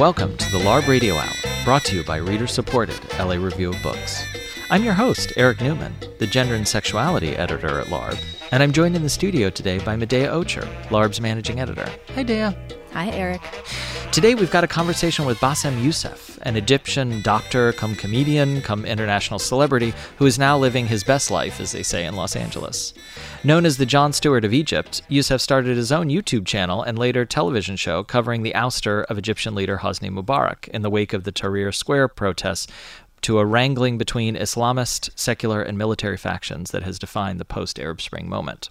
welcome to the LARB Radio Hour, brought to you by reader supported LA Review of Books. I'm your host, Eric Newman, the gender and sexuality editor at LARB, and I'm joined in the studio today by Medaya Ocher, LARB's managing editor. Hi, Dea. Hi, Eric. Today we've got a conversation with Bassem Youssef, an Egyptian doctor, come comedian, come international celebrity, who is now living his best life, as they say, in Los Angeles. Known as the Jon Stewart of Egypt, Youssef started his own YouTube channel and later television show covering the ouster of Egyptian leader Hosni Mubarak in the wake of the Tahrir Square protests to a wrangling between Islamist, secular, and military factions that has defined the post Arab Spring moment.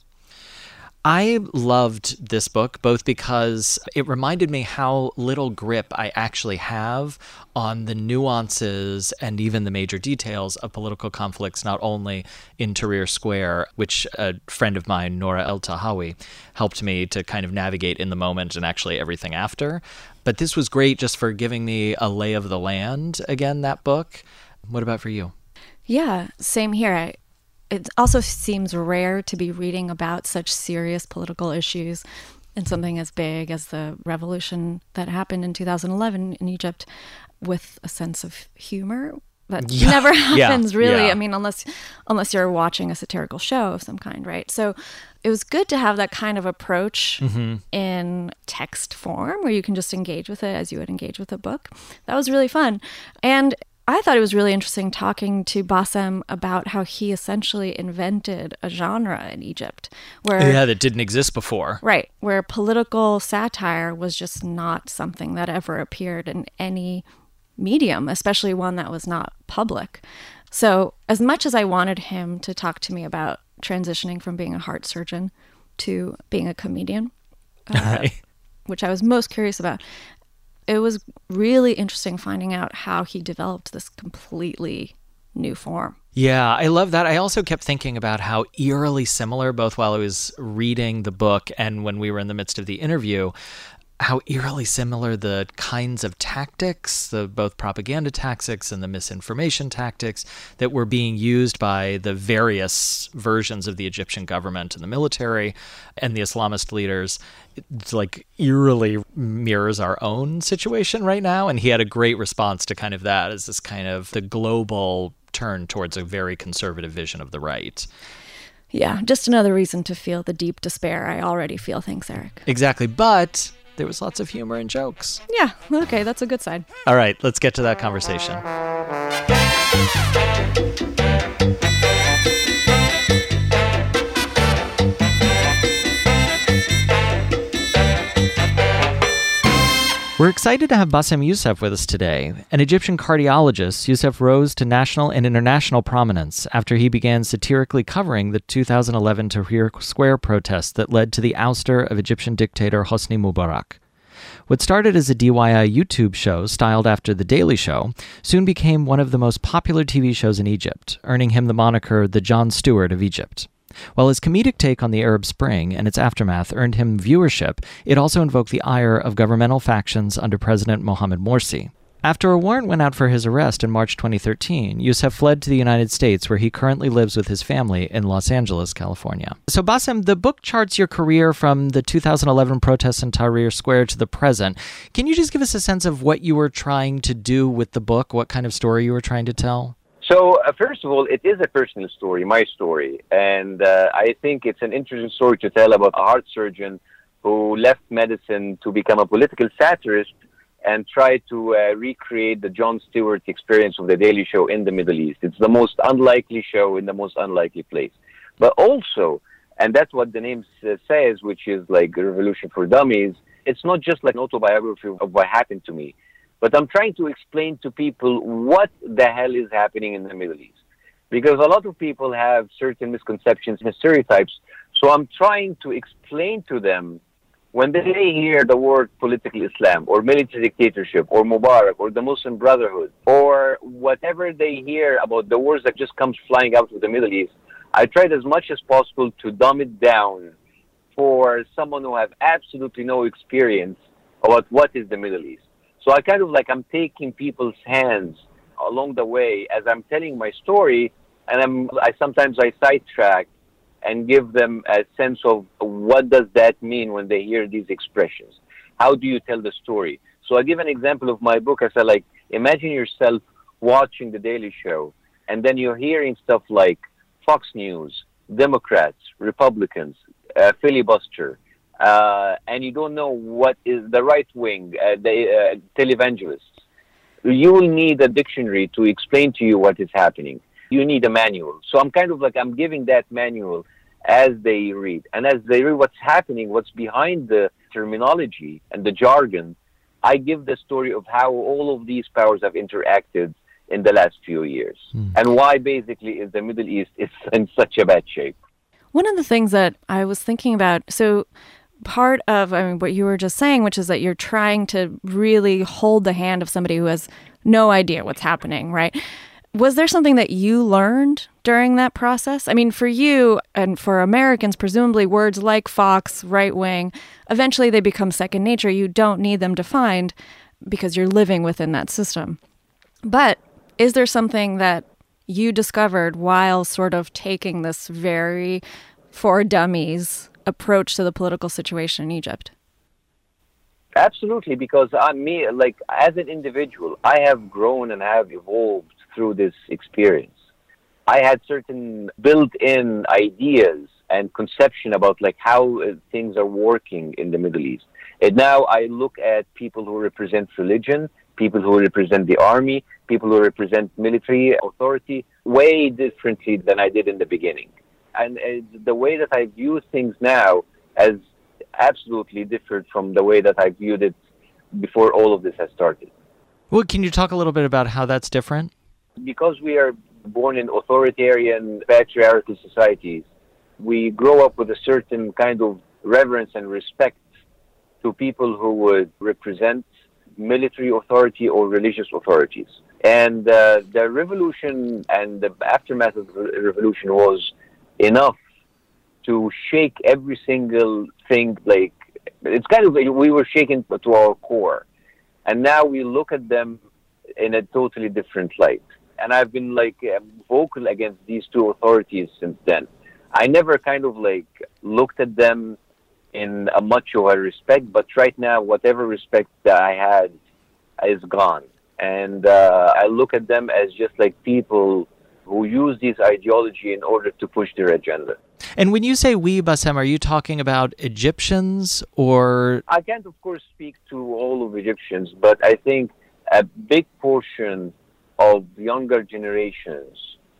I loved this book both because it reminded me how little grip I actually have on the nuances and even the major details of political conflicts, not only in Tahrir Square, which a friend of mine, Nora El Tahawi, helped me to kind of navigate in the moment and actually everything after. But this was great just for giving me a lay of the land again, that book. What about for you? Yeah, same here. I, it also seems rare to be reading about such serious political issues and something as big as the revolution that happened in 2011 in Egypt with a sense of humor that yeah. never happens yeah. really yeah. i mean unless unless you're watching a satirical show of some kind right so it was good to have that kind of approach mm-hmm. in text form where you can just engage with it as you would engage with a book that was really fun and I thought it was really interesting talking to Bassem about how he essentially invented a genre in Egypt where Yeah, that didn't exist before. Right, where political satire was just not something that ever appeared in any medium, especially one that was not public. So, as much as I wanted him to talk to me about transitioning from being a heart surgeon to being a comedian, uh, which I was most curious about, it was really interesting finding out how he developed this completely new form. Yeah, I love that. I also kept thinking about how eerily similar, both while I was reading the book and when we were in the midst of the interview, how eerily similar the kinds of tactics, the both propaganda tactics and the misinformation tactics that were being used by the various versions of the Egyptian government and the military and the Islamist leaders, it's like eerily mirrors our own situation right now. And he had a great response to kind of that as this kind of the global turn towards a very conservative vision of the right. Yeah, just another reason to feel the deep despair I already feel. Thanks, Eric. Exactly. But there was lots of humor and jokes. Yeah, okay, that's a good side. All right, let's get to that conversation. We're excited to have Bassem Youssef with us today. An Egyptian cardiologist, Youssef rose to national and international prominence after he began satirically covering the 2011 Tahrir Square protests that led to the ouster of Egyptian dictator Hosni Mubarak. What started as a DIY YouTube show styled after The Daily Show soon became one of the most popular TV shows in Egypt, earning him the moniker the Jon Stewart of Egypt. While his comedic take on the Arab Spring and its aftermath earned him viewership, it also invoked the ire of governmental factions under President Mohamed Morsi. After a warrant went out for his arrest in March 2013, Youssef fled to the United States, where he currently lives with his family in Los Angeles, California. So, Bassem, the book charts your career from the 2011 protests in Tahrir Square to the present. Can you just give us a sense of what you were trying to do with the book? What kind of story you were trying to tell? So, uh, first of all, it is a personal story, my story. And uh, I think it's an interesting story to tell about a heart surgeon who left medicine to become a political satirist and try to uh, recreate the Jon Stewart experience of the Daily Show in the Middle East. It's the most unlikely show in the most unlikely place. But also, and that's what the name says, which is like revolution for dummies, it's not just like an autobiography of what happened to me but I'm trying to explain to people what the hell is happening in the Middle East. Because a lot of people have certain misconceptions and stereotypes. So I'm trying to explain to them when they hear the word political Islam or military dictatorship or Mubarak or the Muslim Brotherhood or whatever they hear about the words that just comes flying out of the Middle East, I tried as much as possible to dumb it down for someone who have absolutely no experience about what is the Middle East. So I kind of like I'm taking people's hands along the way as I'm telling my story, and I'm I sometimes I sidetrack and give them a sense of what does that mean when they hear these expressions. How do you tell the story? So I give an example of my book. I said, like, imagine yourself watching The Daily Show, and then you're hearing stuff like Fox News, Democrats, Republicans, uh, filibuster, uh, and you don't know what is the right wing, uh, the uh, televangelists. You will need a dictionary to explain to you what is happening. You need a manual. So I'm kind of like I'm giving that manual as they read, and as they read what's happening, what's behind the terminology and the jargon. I give the story of how all of these powers have interacted in the last few years, mm. and why basically is the Middle East is in such a bad shape. One of the things that I was thinking about, so part of I mean, what you were just saying, which is that you're trying to really hold the hand of somebody who has no idea what's happening, right? Was there something that you learned during that process? I mean, for you and for Americans, presumably words like Fox, right wing, eventually they become second nature. You don't need them defined because you're living within that system. But is there something that you discovered while sort of taking this very for dummies approach to the political situation in Egypt? Absolutely, because I me like as an individual, I have grown and I have evolved through this experience. I had certain built-in ideas and conception about like how uh, things are working in the Middle East. And now I look at people who represent religion, people who represent the army, people who represent military authority way differently than I did in the beginning. And the way that I view things now has absolutely differed from the way that I viewed it before all of this has started. Well, can you talk a little bit about how that's different? because we are born in authoritarian patriarchal societies, we grow up with a certain kind of reverence and respect to people who would represent military authority or religious authorities. And uh, the revolution and the aftermath of the revolution was enough to shake every single thing. Like it's kind of we were shaken to our core, and now we look at them in a totally different light and I've been like um, vocal against these two authorities since then. I never kind of like looked at them in a much of a respect, but right now, whatever respect that I had is gone, and uh, I look at them as just like people who use this ideology in order to push their agenda. And when you say we, Bassem, are you talking about Egyptians or? I can't, of course, speak to all of Egyptians, but I think a big portion of younger generations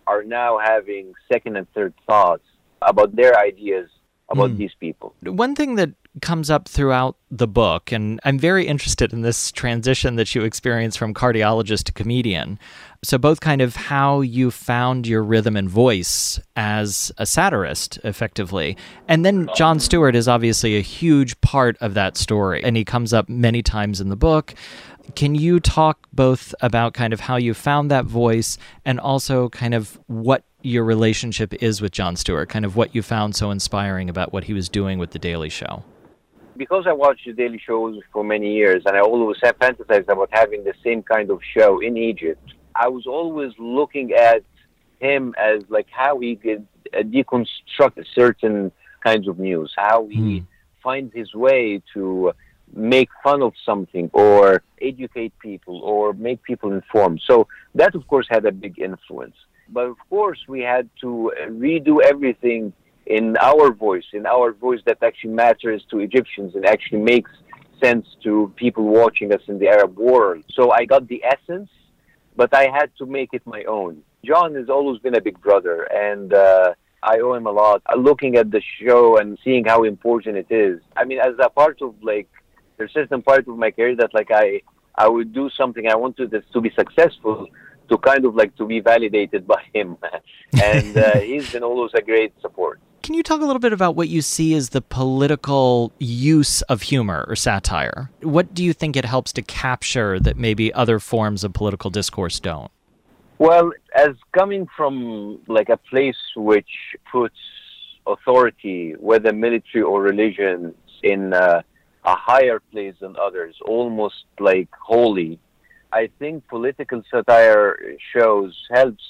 are now having second and third thoughts about their ideas about mm. these people. One thing that comes up throughout the book, and I'm very interested in this transition that you experience from cardiologist to comedian. So, both kind of how you found your rhythm and voice as a satirist, effectively. And then Jon Stewart is obviously a huge part of that story, and he comes up many times in the book. Can you talk both about kind of how you found that voice and also kind of what your relationship is with Jon Stewart, kind of what you found so inspiring about what he was doing with The Daily Show? Because I watched The Daily Shows for many years and I always have fantasized about having the same kind of show in Egypt, I was always looking at him as like how he could uh, deconstruct certain kinds of news, how he mm. finds his way to make fun of something or educate people or make people informed. So that, of course, had a big influence. But of course, we had to redo everything in our voice, in our voice that actually matters to Egyptians and actually makes sense to people watching us in the Arab world. So I got the essence, but I had to make it my own. Jon has always been a big brother, and uh, I owe him a lot. Looking at the show and seeing how important it is. I mean, as a part of like there's certain part of my career that like I I would do something I wanted this to be successful to kind of like to be validated by him, and uh, he's been always a great support. Can you talk a little bit about what you see as the political use of humor or satire? What do you think it helps to capture that maybe other forms of political discourse don't? Well, as coming from like a place which puts authority, whether military or religion, in uh, a higher place than others, almost like holy. I think political satire shows helps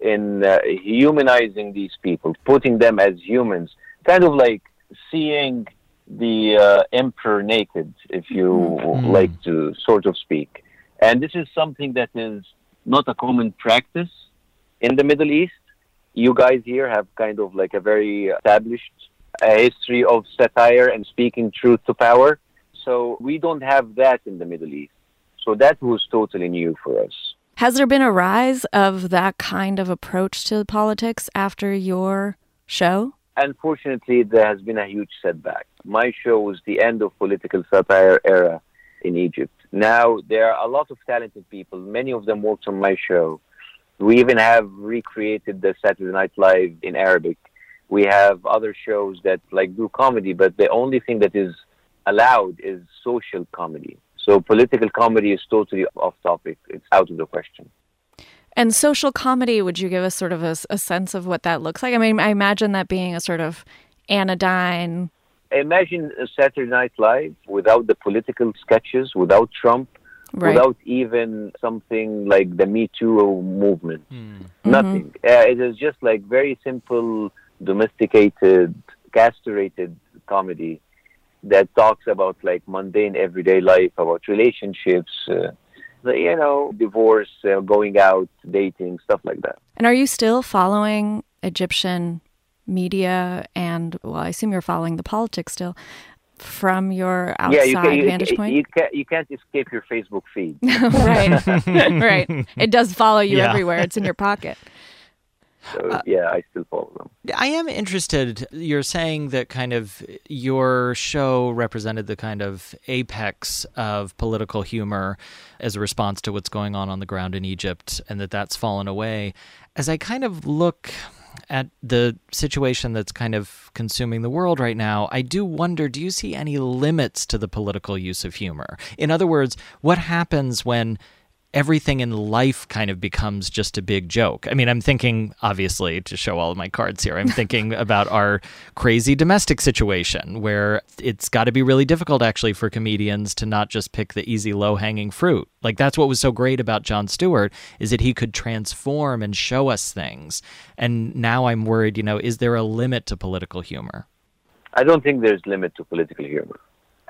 in uh, humanizing these people, putting them as humans, kind of like seeing the uh, emperor naked, if you Mm. like to sort of speak. And this is something that is not a common practice in the Middle East. You guys here have kind of like a very established uh, history of satire and speaking truth to power. So we don't have that in the Middle East. So that was totally new for us. Has there been a rise of that kind of approach to politics after your show? Unfortunately, there has been a huge setback. My show was the end of political satire era in Egypt. Now there are a lot of talented people. Many of them worked on my show. We even have recreated the Saturday Night Live in Arabic. We have other shows that like do comedy, but the only thing that is allowed is social comedy. So political comedy is totally off topic. It's out of the question. And social comedy, would you give us sort of a, a sense of what that looks like? I mean, I imagine that being a sort of anodyne. Imagine a Saturday Night Live without the political sketches, without Trump, Right. without even something like the Me Too movement. Hmm. Nothing. Uh, it is just like very simple, domesticated, castrated comedy that talks about like mundane everyday life, about relationships, uh, the, you know, divorce, uh, going out, dating, stuff like that. And are you still following Egyptian media and, well, I assume you're following the politics still from your outside yeah, you, can, you, vantage point? you, can't, you can't escape your Facebook feed. right. right. It does follow you Yeah. everywhere. It's in your pocket. So uh, yeah, I still follow them. I am interested. You're saying that kind of your show represented the kind of apex of political humor as a response to what's going on on the ground in Egypt, and that that's fallen away. As I kind of look at the situation that's kind of consuming the world right now, I do wonder do you see any limits to the political use of humor? In other words, what happens when everything in life kind of becomes just a big joke. I mean, I'm thinking, obviously, to show all of my cards here, I'm thinking about our crazy domestic situation where it's got to be really difficult actually for comedians to not just pick the easy low hanging fruit. Like that's what was so great about Jon Stewart is that he could transform and show us things. And now I'm worried, you know, is there a limit to political humor? I don't think there's limit to political humor.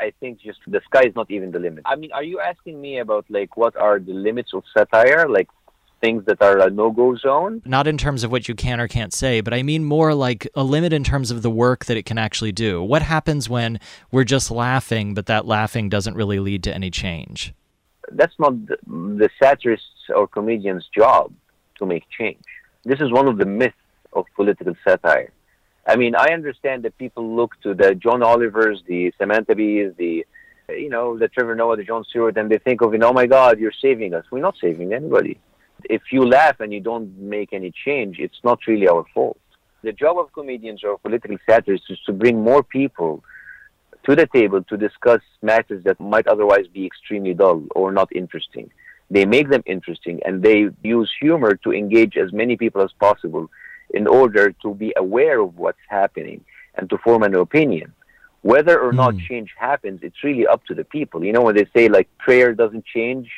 I think just the sky is not even the limit. I mean, are you asking me about like what are the limits of satire, like things that are a no-go zone? Not in terms of what you can or can't say, but I mean more like a limit in terms of the work that it can actually do. What happens when we're just laughing, but that laughing doesn't really lead to any change? That's not the, the satirist's or comedian's job to make change. This is one of the myths of political satire. I mean, I understand that people look to the John Olivers, the Samantha Bees, the you know, the Trevor Noah, the Jon Stewart, and they think of it, oh my God, you're saving us. We're not saving anybody. If you laugh and you don't make any change, it's not really our fault. The job of comedians or political satirists is to bring more people to the table to discuss matters that might otherwise be extremely dull or not interesting. They make them interesting and they use humor to engage as many people as possible in order to be aware of what's happening and to form an opinion. Whether or not Mm. change happens, it's really up to the people. You know, when they say like prayer doesn't change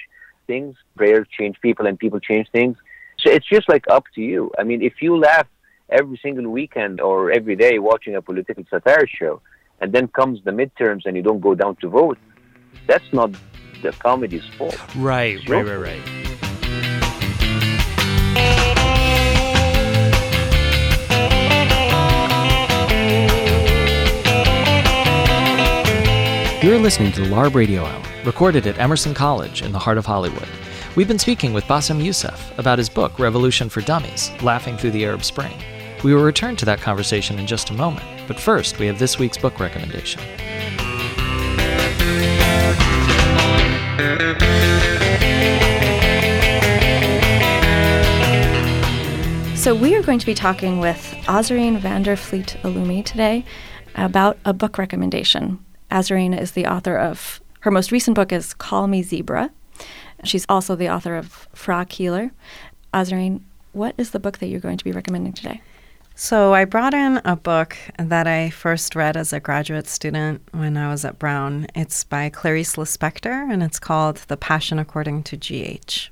things, prayer change people and people change things. So it's just like up to you. I mean, if you laugh every single weekend or every day watching a political satire show, and then comes the midterms and you don't go down to vote, that's not the comedy's fault. Right, right, right, right. You're listening to the LARB Radio Hour, recorded at Emerson College in the heart of Hollywood. We've been speaking with Bassem Youssef about his book, Revolution for Dummies Laughing Through the Arab Spring. We will return to that conversation in just a moment, but first, we have this week's book recommendation. So, we are going to be talking with Azareen Van der Vliet Oloomi today about a book recommendation. Azareen is the author of her most recent book is Call Me Zebra. She's also the author of Fra Keeler. Azareen, what is the book that you're going to be recommending today? So I brought in a book that I first read as a graduate student when I was at Brown. It's by Clarice Lispector, and it's called The Passion According to G.H.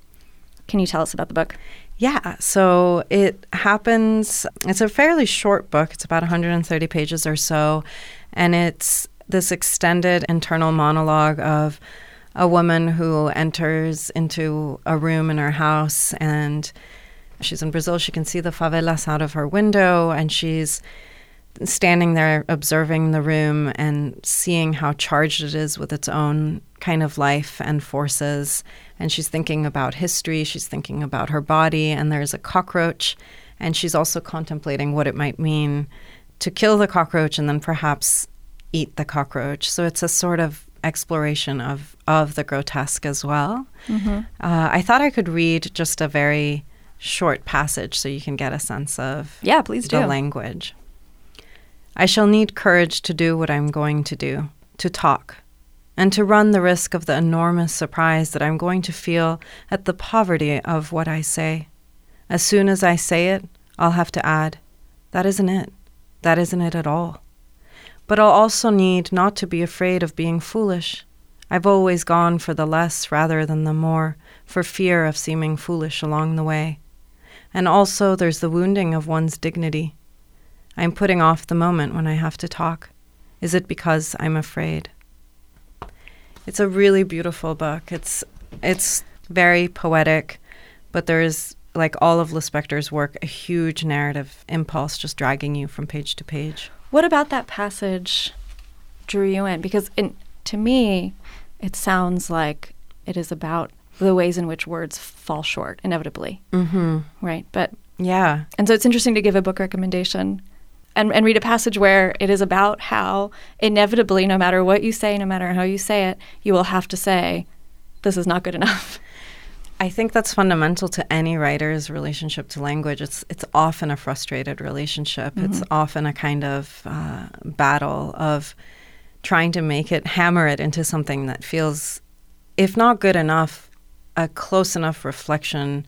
Can you tell us about the book? Yeah, so it happens, it's a fairly short book. It's about 130 pages or so, and it's this extended internal monologue of a woman who enters into a room in her house and she's in Brazil. She can see the favelas out of her window and she's standing there observing the room and seeing how charged it is with its own kind of life and forces. And she's thinking about history, she's thinking about her body, and there's a cockroach. And she's also contemplating what it might mean to kill the cockroach and then perhaps eat the cockroach. So it's a sort of exploration of, of the grotesque as well. Mm-hmm. Uh, I thought I could read just a very short passage so you can get a sense of yeah, please the do. language. I shall need courage to do what I'm going to do, to talk, and to run the risk of the enormous surprise that I'm going to feel at the poverty of what I say. As soon as I say it, I'll have to add, That isn't it. That isn't it at all. But I'll also need not to be afraid of being foolish. I've always gone for the less rather than the more, for fear of seeming foolish along the way. And also, there's the wounding of one's dignity. I'm putting off the moment when I have to talk. Is it because I'm afraid? It's a really beautiful book. It's it's very poetic, but there's like all of Lispector's work, a huge narrative impulse just dragging you from page to page. What about that passage drew you in? Because in, to me, it sounds like it is about the ways in which words fall short inevitably. Mm-hmm. Right. But yeah. And so it's interesting to give a book recommendation and, and read a passage where it is about how inevitably, no matter what you say, no matter how you say it, you will have to say, this is not good enough. I think that's fundamental to any writer's relationship to language. It's it's often a frustrated relationship. Mm-hmm. It's often a kind of uh, battle of trying to make it hammer it into something that feels, if not good enough, a close enough reflection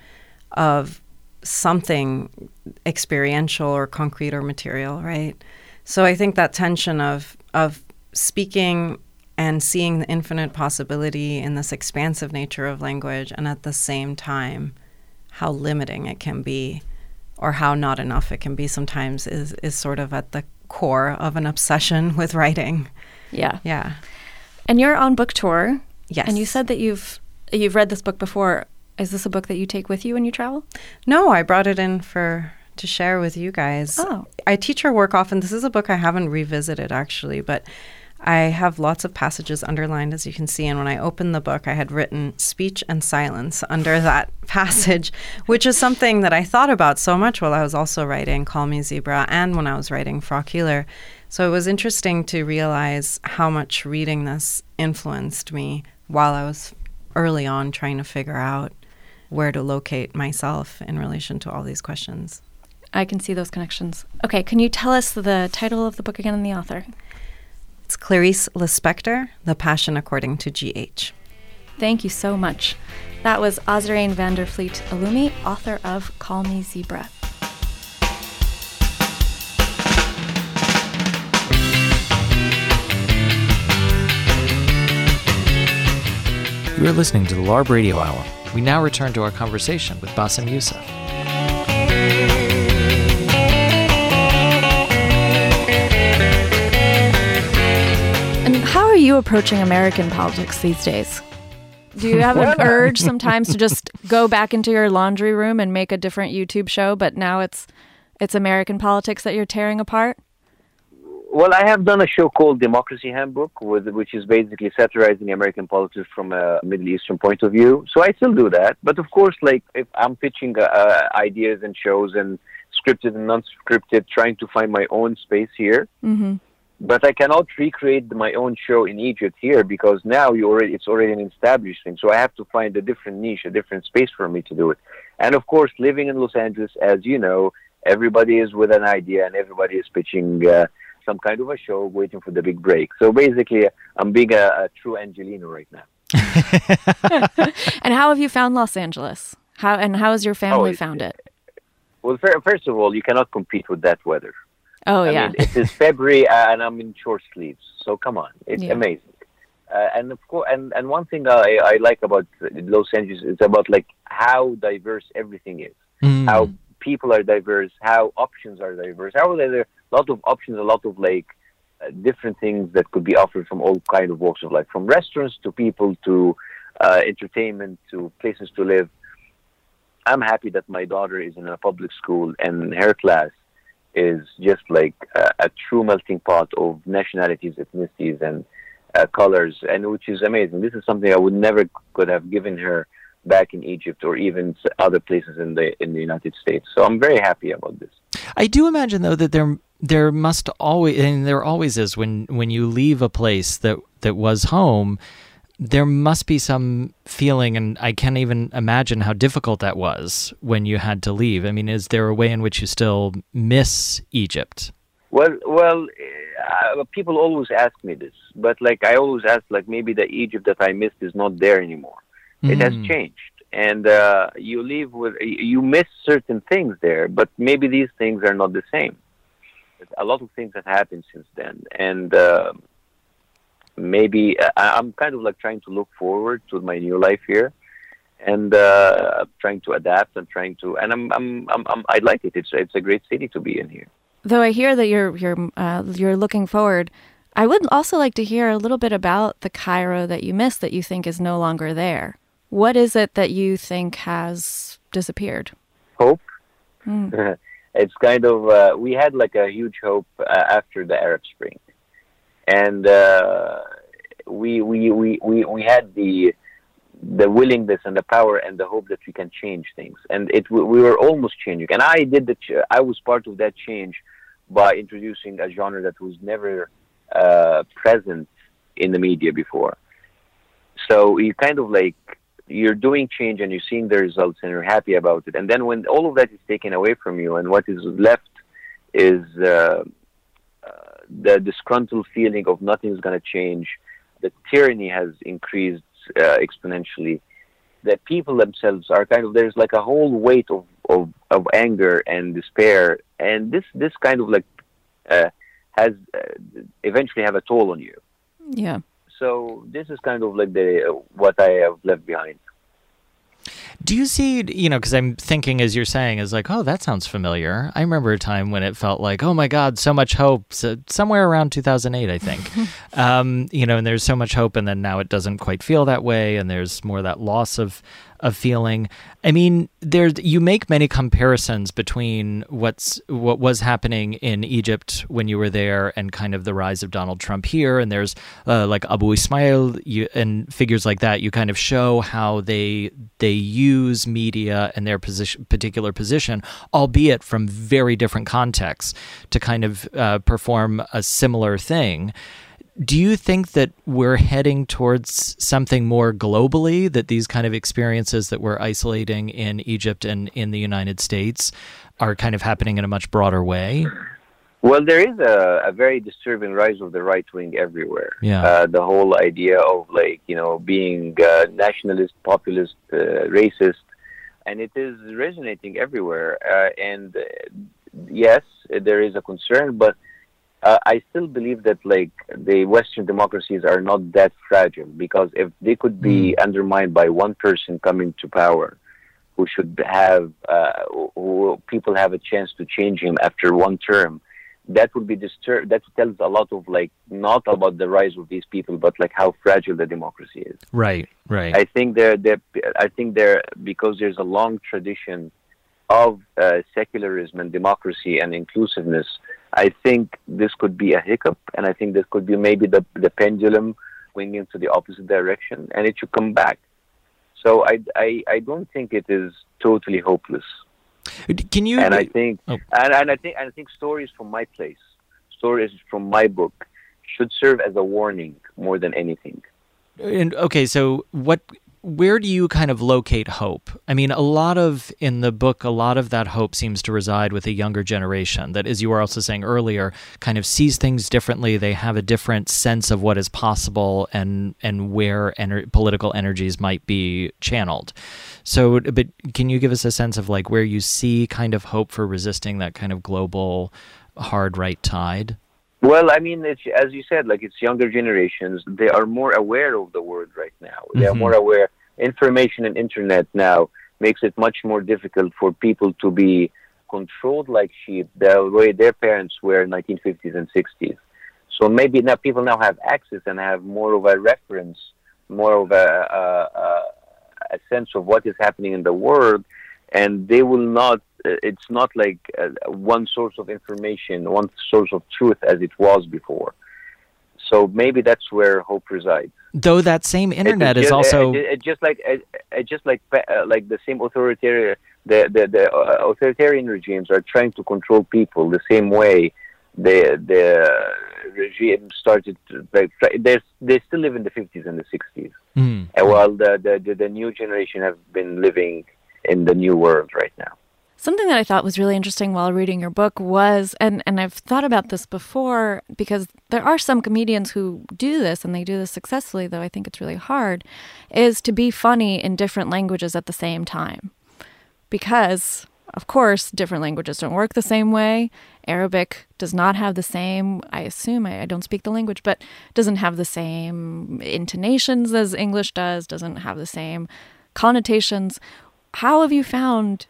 of something experiential or concrete or material, right? So I think that tension of of speaking and seeing the infinite possibility in this expansive nature of language and at the same time how limiting it can be or how not enough it can be sometimes is is sort of at the core of an obsession with writing. Yeah. Yeah. And you're on book tour. Yes. And you said that you've you've read this book before. Is this a book that you take with you when you travel? No, I brought it in for to share with you guys. Oh. I teach her work often. This is a book I haven't revisited actually, but I have lots of passages underlined, as you can see. And when I opened the book, I had written speech and silence under that passage, which is something that I thought about so much while I was also writing Call Me Zebra and when I was writing Fra Keeler. So it was interesting to realize how much reading this influenced me while I was early on trying to figure out where to locate myself in relation to all these questions. I can see those connections. Okay, can you tell us the title of the book again and the author? It's Clarice Lispector, The Passion According to G.H. Thank you so much. That was Azareen van der Vliet Oloomi, author of Call Me Zebra. You are listening to the LARB Radio Hour. We now return to our conversation with Bassem Youssef. You approaching American politics these days? Do you have an urge sometimes to just go back into your laundry room and make a different YouTube show, but now it's it's American politics that you're tearing apart? Well, I have done a show called Democracy Handbook, with, which is basically satirizing American politics from a Middle Eastern point of view. So I still do that, but of course, like if I'm pitching uh, ideas and shows and scripted and non-scripted, trying to find my own space here. Mm-hmm. But I cannot recreate my own show in Egypt here because now you already it's already an established thing. So I have to find a different niche, a different space for me to do it. And of course, living in Los Angeles, as you know, everybody is with an idea and everybody is pitching. Uh, some kind of a show waiting for the big break. So basically, I'm being a, a true Angeleno right now. and how have you found Los Angeles? How and how has your family Oh, found it? Well, first of all, you cannot compete with that weather. Oh I yeah, mean, it is February uh, and I'm in short sleeves. So come on, it's Yeah. amazing. Uh, and of course, and, and one thing I, I like about Los Angeles is about like how diverse everything is. Mm. How people are diverse, how options are diverse, how there are a lot of options, a lot of like different things that could be offered from all kind of walks of life, from restaurants to people to uh, entertainment to places to live. I'm happy that my daughter is in a public school and her class is just like a, a true melting pot of nationalities, ethnicities, and uh, colors, and which is amazing. This is something I would never could have given her back in Egypt or even other places in the in the United States. So I'm very happy about this. I do imagine though that there there must always and there always is when when you leave a place that that was home there must be some feeling and I can't even imagine how difficult that was when you had to leave. I mean, is there a way in which you still miss Egypt? Well, well, uh, people always ask me this, but like I always ask, like maybe the Egypt that I missed is not there anymore. Mm. It has hmm. changed, and uh, you leave with you miss certain things there, but maybe these things are not the same. A lot of things have happened since then, and uh, maybe uh, I, am kind of like trying to look forward to my new life here, and uh, trying to adapt and trying to, and I'm, I'm, I'm, I'm I like it. It's it's a great city to be in here. Though I hear that you're you're uh, you're looking forward, I would also like to hear a little bit about the Cairo that you missed that you think is no longer there. What is it that you think has disappeared? Hope. Mm. it's kind of uh, we had like a huge hope uh, after the Arab Spring, and uh, we, we we we we had the the willingness and the power and the hope that we can change things, and it we were almost changing. And I did the ch- I was part of that change by introducing a genre that was never uh, present in the media before. So you kind of like you're doing change and you're seeing the results and you're happy about it. And then when all of that is taken away from you and what is left is uh, the disgruntled feeling of nothing's going to change, the tyranny has increased uh, exponentially. The people themselves are kind of there's like a whole weight of, of, of anger and despair, and this this kind of like uh, has uh, eventually have a toll on you. Yeah. So this is kind of like the what I have left behind. Do you see, you know, because I'm thinking as you're saying, is like, oh, that sounds familiar. I remember a time when it felt like, oh my God, so much hope. So somewhere around 2008, I think. um, you know, and there's so much hope, and then now it doesn't quite feel that way, and there's more that loss of of feeling. I mean, there's you make many comparisons between what's what was happening in Egypt when you were there and kind of the rise of Donald Trump here. And there's uh, like Abu Ismail you, and figures like that. You kind of show how they they use media and their position, particular position, albeit from very different contexts, to kind of uh, perform a similar thing do you think that we're heading towards something more globally that these kind of experiences that we're isolating in Egypt and in the United States are kind of happening in a much broader way? Well, there is a, a very disturbing rise of the right wing everywhere. Yeah. Uh, the whole idea of like, you know, being uh, nationalist, populist, uh, racist, and it is resonating everywhere. Uh, and uh, yes, there is a concern, but uh, I still believe that like the Western democracies are not that fragile because if they could be mm. undermined by one person coming to power, who should have uh, who people have a chance to change him after one term, that would be disturbed. That tells a lot of like not about the rise of these people, but like how fragile the democracy is. Right, right. I think they're, they're I think they're because there's a long tradition of uh, secularism and democracy and inclusiveness I think this could be a hiccup, and I think this could be maybe the the pendulum swinging into the opposite direction, and it should come back. So I I, I don't think it is totally hopeless. Can you? And I think oh. and, and I think and I think stories from my place, stories from my book, should serve as a warning more than anything. And okay, so what where do you kind of locate hope? I mean, a lot of in the book, a lot of that hope seems to reside with a younger generation that, as you were also saying earlier, kind of sees things differently. They have a different sense of what is possible and and where ener- political energies might be channeled. So, but can you give us a sense of like where you see kind of hope for resisting that kind of global hard right tide? Well, I mean, it's, as you said, like it's younger generations. They are more aware of the world right now. They mm-hmm. are more aware. Information and internet now makes it much more difficult for people to be controlled like sheep the way their parents were in 1950s and 60s. So maybe now people now have access and have more of a reference, more of a, a, a, a sense of what is happening in the world, and they will not. It's not like uh, one source of information, one source of truth as it was before. So maybe that's where hope resides. Though that same internet It's is just, also uh, uh, just like uh, just like uh, like the same authoritarian the the, the uh, authoritarian regimes are trying to control people the same way the the regime started like they they still live in the 50s and the 60s Mm. and while the the the new generation have been living in the new world right now Something that I thought was really interesting while reading your book was, and, and I've thought about this before because there are some comedians who do this and they do this successfully, though I think it's really hard, is to be funny in different languages at the same time. Because, of course, different languages don't work the same way. Arabic does not have the same, I assume, I, I don't speak the language, but doesn't have the same intonations as English does, doesn't have the same connotations. How have you found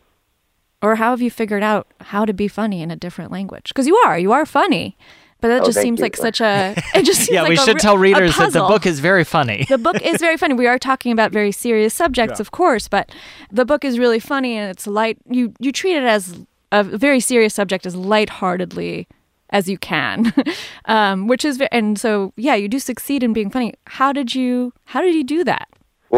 or how have you figured out how to be funny in a different language? Because you are, you are funny, but that Oh, just seems you. like such a. It just seems yeah, like we a should re- tell readers that the book is very funny. The book is very funny. We are talking about very serious subjects, of course, but the book is really funny and it's light. You you treat it as a very serious subject as lightheartedly as you can, um, which is ve- and so yeah, you do succeed in being funny. How did you How did you do that?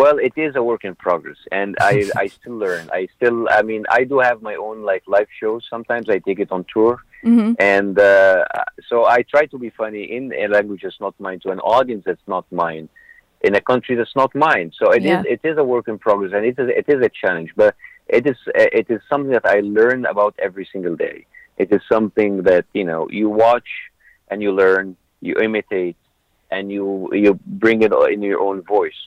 Well, it is a work in progress, and I I still learn. I still, I mean, I do have my own like live shows. Sometimes I take it on tour, hmm and uh, so I try to be funny in a language that's not mine to an audience that's not mine, in a country that's not mine. So it is Yeah. it is a work in progress, and it is it is a challenge, but it is it is something that I learn about every single day. It is something that you know you watch and you learn, you imitate, and you you bring it in your own voice.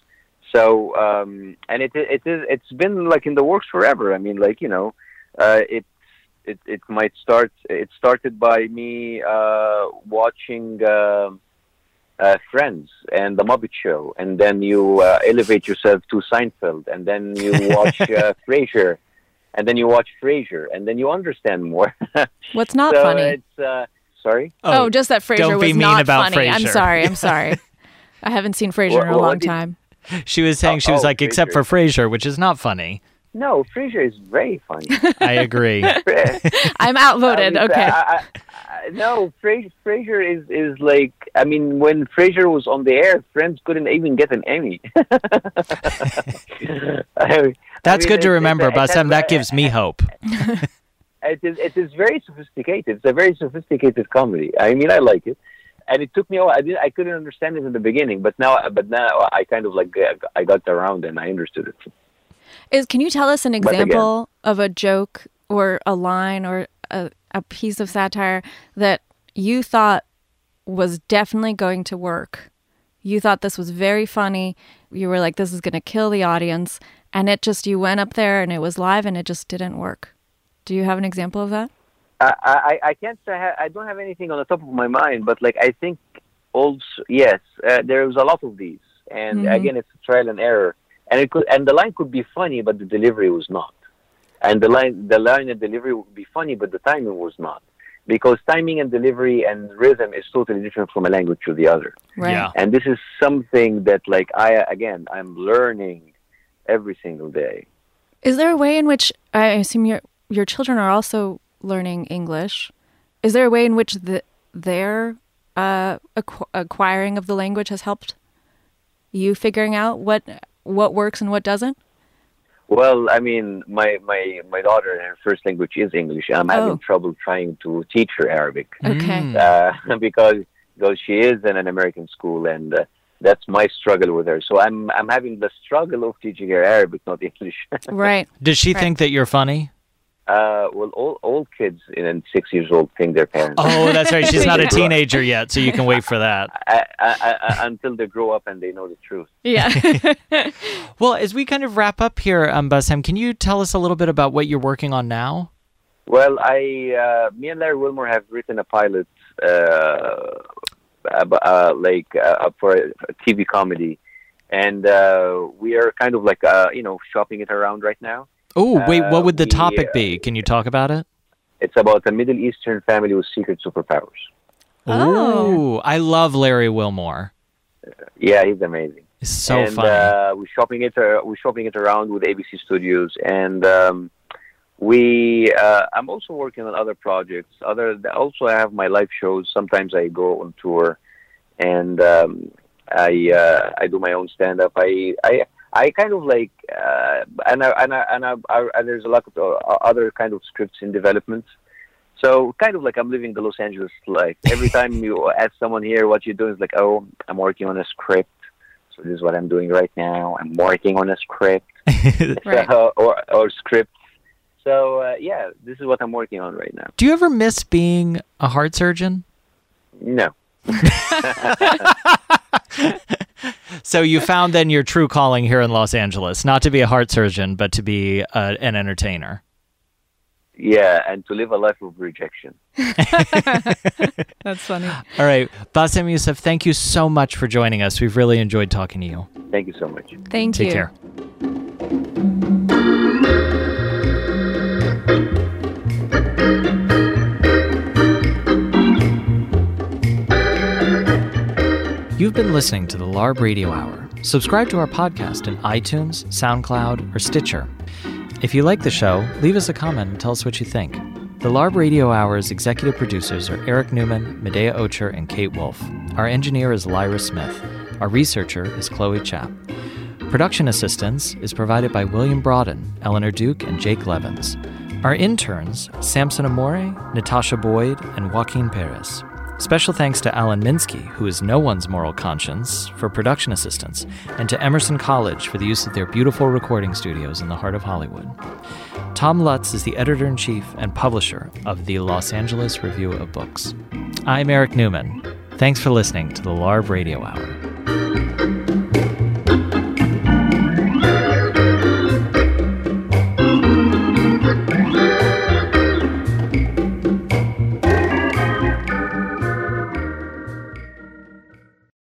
So um, and it it is it's been like in the works forever. I mean, like you know, uh, it it it might start. It started by me uh, watching uh, uh, Friends and The Muppet Show, and then you uh, elevate yourself to Seinfeld, and then you watch uh, Frasier, and then you watch Frasier, and then you understand more. What's not so funny? It's uh, sorry. Oh, just that Frasier don't be was mean not about funny. I'm sorry. I'm sorry. I haven't seen Frasier in a What- what long did- time. She was saying she was Oh, like, except for Frasier, which is not funny. No, Frasier is very funny. I agree. I'm outvoted. I mean, okay. I, I, I, no, Fra- Frasier is is like. I mean, when Frasier was on the air, Friends couldn't even get an Emmy. I mean, That's I mean, good to remember, it- it Bassem. That gives me hope. It is. It is very sophisticated. It's a very sophisticated comedy. I mean, I like it, and it took me. a while. I didn't. I couldn't understand it in the beginning, but now, but now I kind of like I got around and I understood it. Is can you tell us an But again- example of a joke or a line or a, a piece of satire that you thought was definitely going to work? You thought this was very funny. You were like, this is going to kill the audience. And it just, you went up there and it was live and it just didn't work. Do you have an example of that? I, I, I can't say I, I don't have anything on the top of my mind, but like I think also yes, uh, there was a lot of these, and Mhm. again, it's a trial and error, and it could and the line could be funny, but the delivery was not, and the line the line and delivery would be funny, but the timing was not, because timing and delivery and rhythm is totally different from a language to the other, Right. Yeah. and this is something that like I again I'm learning every single day. Is there a way in which I assume your your children are also learning English? Is there a way in which the, their uh, acqu- acquiring of the language has helped you figuring out what what works and what doesn't? Well, I mean, my, my, my daughter, her first language is English. I'm having Oh. trouble trying to teach her Arabic Okay. Mm. uh, because because she is in an American school, and uh, that's my struggle with her. So I'm I'm having the struggle of teaching her Arabic, not English. Right. Does she Right. think that you're funny? Uh, well, all all kids in six years old think their parents. Oh, that's right. She's not a They grow up. teenager yet, so you can wait for that. I, I, I, I, until they grow up and they know the truth. Yeah. Well, as we kind of wrap up here, um, Bassem, can you tell us a little bit about what you're working on now? Well, I, uh, me and Larry Wilmore have written a pilot, uh, uh, like uh, for a TV comedy, and uh, we are kind of like uh, you know shopping it around right now. Oh, wait, what would the we, topic uh, be? Can you talk about it? It's about a Middle Eastern family with secret superpowers. Oh, I love Larry Wilmore. Yeah, he's amazing. It's so and, funny. Uh, we're shopping it. Uh, we're shopping it around with ABC Studios, and um, we. Uh, I'm also working on other projects. Other. Also, I have my live shows. Sometimes I go on tour, and um, I uh, I do my own stand up. I I I kind of like uh, and I, and I, and I, I, and there's a lot of uh, other kind of scripts in development. So kind of like I'm living the Los Angeles life. Every time you ask someone here what you're doing, it's like, oh, I'm working on a script. So this is what I'm doing right now. I'm working on a script Right. so, or or scripts. So uh, yeah, this is what I'm working on right now. Do you ever miss being a heart surgeon? No, So you found then your true calling here in Los Angeles, not to be a heart surgeon, but to be uh, an entertainer. yeah, and to live a life of rejection. That's funny. All right, Bassem Youssef, thank you so much for joining us. We've really enjoyed talking to you. Thank you so much. Thank Take you. Take care. You've been listening to the LARB Radio Hour. Subscribe to our podcast in iTunes, SoundCloud, or Stitcher. If you like the show, leave us a comment and tell us what you think. The LARB Radio Hour's executive producers are Eric Newman, Medaya Ocher, and Kate Wolf. Our engineer is Lyra Smith. Our researcher is Chloe Chapp. Production assistance is provided by William Broaden, Eleanor Duke, and Jake Levins. Our interns, Samson Amore, Natasha Boyd, and Joaquin Perez. Special thanks to Alan Minsky, who is no one's moral conscience, for production assistance, and to Emerson College for the use of their beautiful recording studios in the heart of Hollywood. Tom Lutz is the editor in chief and publisher of the Los Angeles Review of Books. I'm Eric Newman. Thanks for listening to the LARB Radio Hour.